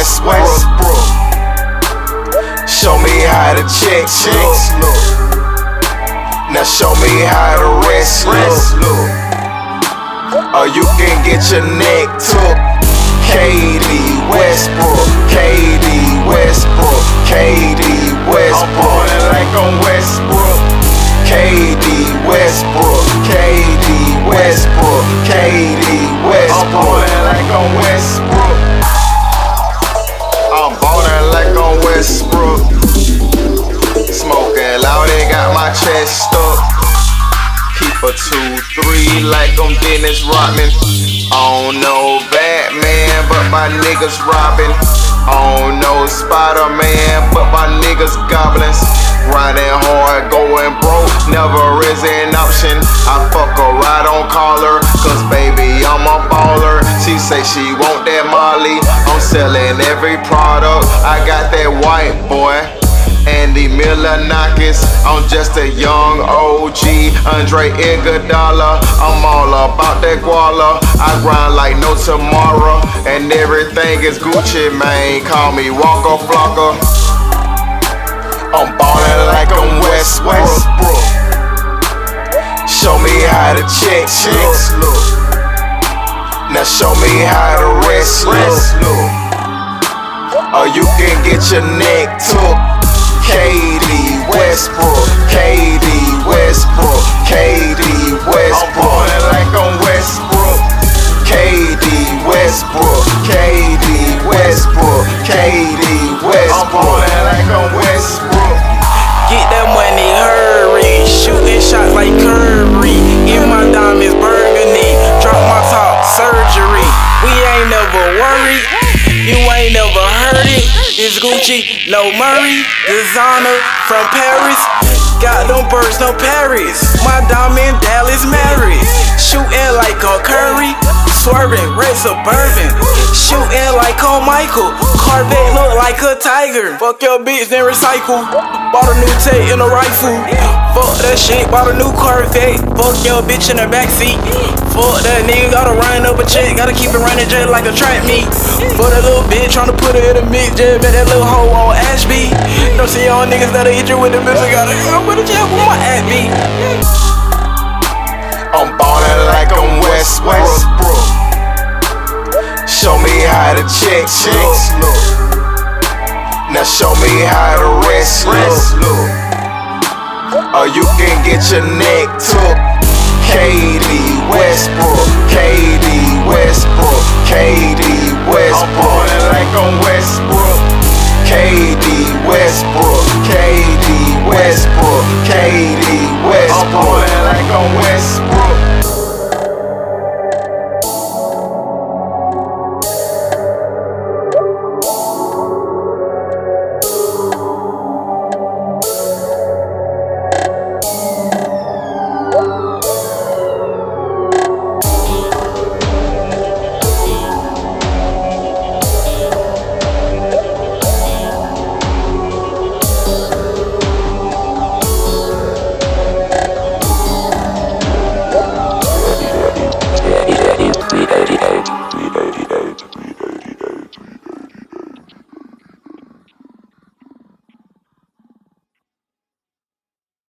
Westbrook. Show me how to check, check. Now show me how to rest look. Or you can get your neck took. Chest up. Keep a two, three like I'm Dennis Rodman. I don't know Batman, but my niggas robbing. I don't know Spider Man, but my niggas goblins. Riding hard, going broke, never is an option. I fuck her right on collar, cause baby, I'm a baller. She say she want that Molly. I'm selling every product. I got that white boy. Andy Milonakis, I'm just a young OG. Andre Iguodala, I'm all about that guala. I grind like no tomorrow, and everything is Gucci, man. Call me Waka Flocka. I'm ballin' like I'm Westbrook. Show me how the checks look. Now show me how the rest look. Or oh, you can get your neck took. KD Westbrook, KD Westbrook, KD Gucci, no Murray. Designer from Paris. Got them birds, no Paris. My diamond, Dallas, Maris. Shooting like a Curry. Swerving, red suburban. Shooting like a Michael. Corvette look like a tiger. Fuck your bitch, then recycle. Bought a new Tate and a rifle. Fuck that shit, bought a new Corvette. Fuck your bitch in the backseat. Fuck that nigga, gotta run up a check. Gotta keep it running just like a track meet. For that little bitch, tryna put her in a mix. Just bet that little hoe on Ashby. Don't see y'all niggas that'll hit you with the. I gotta go with a jail with my at me. I'm ballin' like I'm West Westbrook. Show me how the check, look. Now show me how the rest look. Or you can get your neck took. Westbrook,